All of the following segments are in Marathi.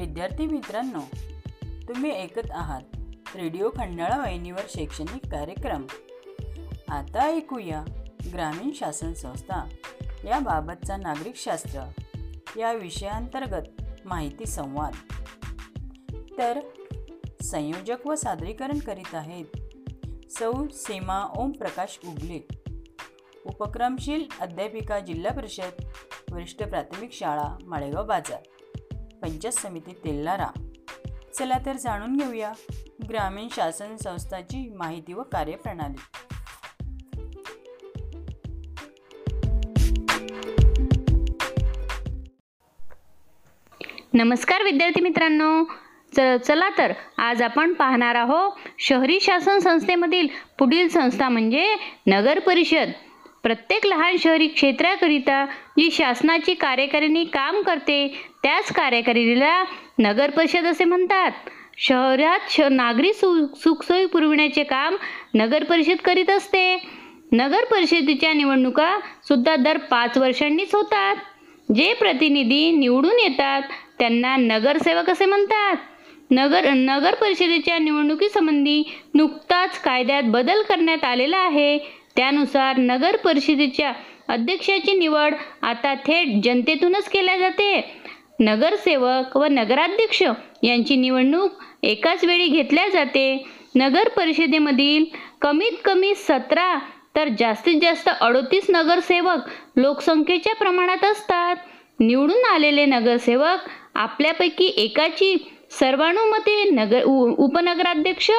विद्यार्थी मित्रांनो तुम्ही ऐकत आहात रेडिओ खंडाळा वाहिनीवर शैक्षणिक कार्यक्रम. आता ऐकूया ग्रामीण शासन संस्था याबाबतचा नागरिकशास्त्र या विषयांतर्गत माहिती संवाद. तर संयोजक व सादरीकरण करीत आहेत सौ सीमा ओमप्रकाश उगले उपक्रमशील अध्यापिका जिल्हा परिषद वरिष्ठ प्राथमिक शाळा माळेगाव बाजार. पंचायत समिती तेल्लारा चला तर जाणून घेऊया ग्रामीण शासन संस्थाची माहिती व कार्यप्रणाली. नमस्कार विद्यार्थी मित्रांनो. च चला तर आज आपण पाहणार आहोत शहरी शासन संस्थेमधील पुढील संस्था म्हणजे नगर परिषद. प्रत्येक लहान शहरी क्षेत्राकरिता जी शासनाची कार्यकारिणी काम करते त्याच कार्यकारिणीला नगर परिषद असे म्हणतात. शहरात श नागरी सु सुखसोयी पुरविण्याचे काम नगर परिषद करीत असते. नगर परिषदेच्या निवडणुका सुद्धा दर पाच वर्षांनीच होतात. जे प्रतिनिधी निवडून येतात त्यांना नगरसेवक असे म्हणतात. नगर नगर परिषदेच्या निवडणुकीसंबंधी नुकताच कायद्यात बदल करण्यात आलेला आहे. त्यानुसार नगर परिषदेच्या अध्यक्षाची निवड आता थेट जनतेतूनच केल्या जाते. नगरसेवक व नगराध्यक्ष यांची निवडणूक एकाच वेळी घेतल्या जाते. नगर परिषदेमधील कमीत कमी सतरा तर जास्तीत जास्त अडोतीस नगरसेवक लोकसंख्येच्या प्रमाणात असतात. निवडून आलेले नगरसेवक आपल्यापैकी एकाची सर्वानुमते नगर उ उपनगराध्यक्ष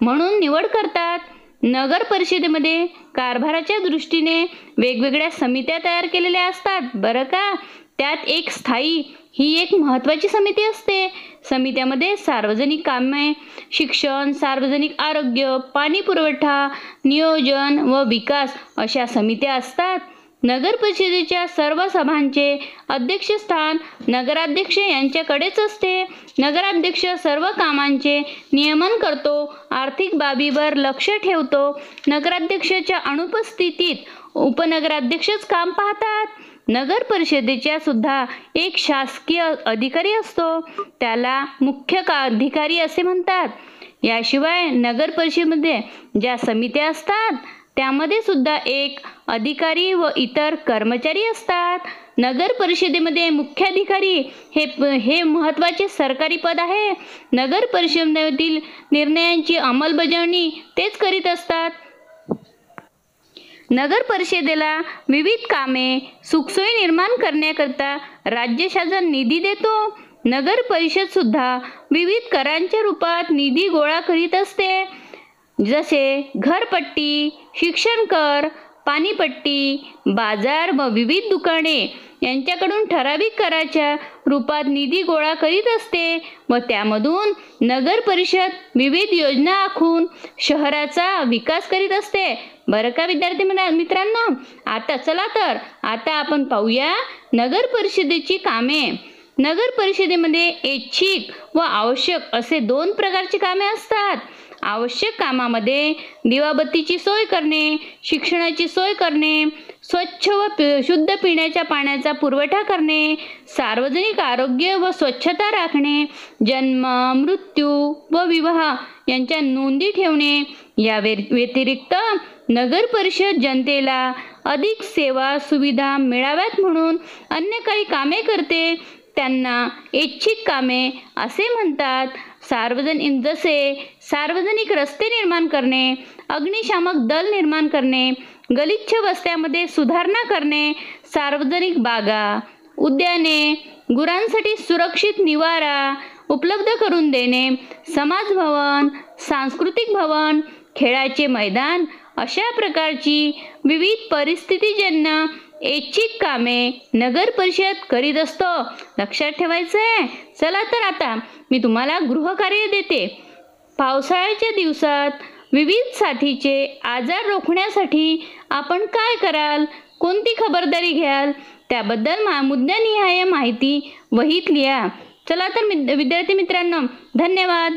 म्हणून निवड करतात. नगर परिषदेमध्ये कारभाराच्या दृष्टीने वेगवेगळ्या समित्या तयार केलेल्या असतात. बरं का? त्यात एक स्थायी ही एक महत्त्वाची समिती असते. समित्यामध्ये सार्वजनिक कामे शिक्षण सार्वजनिक आरोग्य पाणी पुरवठा नियोजन व विकास अशा समित्या असतात. नगर परिषदेच्या सर्व सभांचे अध्यक्षस्थान नगराध्यक्ष यांच्याकडेच असते. नगराध्यक्ष सर्व कामांचे नियमन करतो आर्थिक बाबीवर लक्ष ठेवतो. नगराध्यक्षाच्या अनुपस्थितीत उपनगराध्यक्षच काम पाहतात. नगर परिषदेच्या सुद्धा एक शासकीय अधिकारी असतो. त्याला मुख्य का अधिकारी असे म्हणतात. याशिवाय नगर परिषदेमध्ये ज्या समित्या असतात त्यामध्ये सुद्धा एक अधिकारी व इतर कर्मचारी असतात. नगर परिषदेमध्ये मुख्याधिकारी हे हे महत्त्वाचे सरकारी पद आहे. नगर परिषदेतील निर्णयांची अंमलबजावणी तेच करीत असतात. नगर परिषदेला विविध कामे सुखसोयी निर्माण करण्याकरता राज्य शासन निधी देतो. नगर परिषद सुद्धा विविध करांच्या रूपात निधी गोळा करीत असते. जसे घरपट्टी शिक्षण कर पाणीपट्टी बाजार व विविध दुकाने यांच्याकडून ठराविक कराच्या रूपात निधी गोळा करीत असते व त्यामधून नगर परिषद विविध योजना आखून शहराचा विकास करीत असते. बरं का विद्यार्थी मित्रांनो? आता चला तर आता आपण पाहूया नगर परिषदेची कामे. नगर परिषदेमध्ये ऐच्छिक व आवश्यक असे दोन प्रकारची कामे असतात. आवश्यक कामामध्ये दिवाबत्तीची सोय करणे शिक्षणाची सोय करणे स्वच्छ व शुद्ध पिण्याच्या पाण्याचा पुरवठा करणे सार्वजनिक आरोग्य व स्वच्छता राखणे जन्म मृत्यू व विवाह यांच्या नोंदी ठेवणे या व्यतिरिक्त नगर परिषद जनतेला अधिक सेवा सुविधा मिळाव्यात म्हणून अन्य काही कामे करते त्यांना ऐच्छिक कामे असे म्हणतात. सार्वजनिक जसे सार्वजनिक रस्ते निर्माण करणे अग्निशामक दल निर्माण करणे गलिच्छ वस्त्यामध्ये सुधारणा करणे सार्वजनिक बागा उद्याने गुरांसाठी सुरक्षित निवारा उपलब्ध करून देणे समाज भवन सांस्कृतिक भवन खेळाचे मैदान अशा प्रकारची विविध परिस्थितीजन्य ऐच्छिक कामे नगर परिषद करीत असतो. लक्षात ठेवायचं आहे चला तर आता मी तुम्हाला गृहकार्य देते. पावसाळ्याच्या दिवसात विविध साथीचे आजार रोखण्यासाठी आपण काय कराल? कोणती खबरदारी घ्याल? त्याबद्दल मा मुद्द्यानिहाय माहिती वहीत लिहा. चला तर विद्यार्थी मित्रांनो धन्यवाद.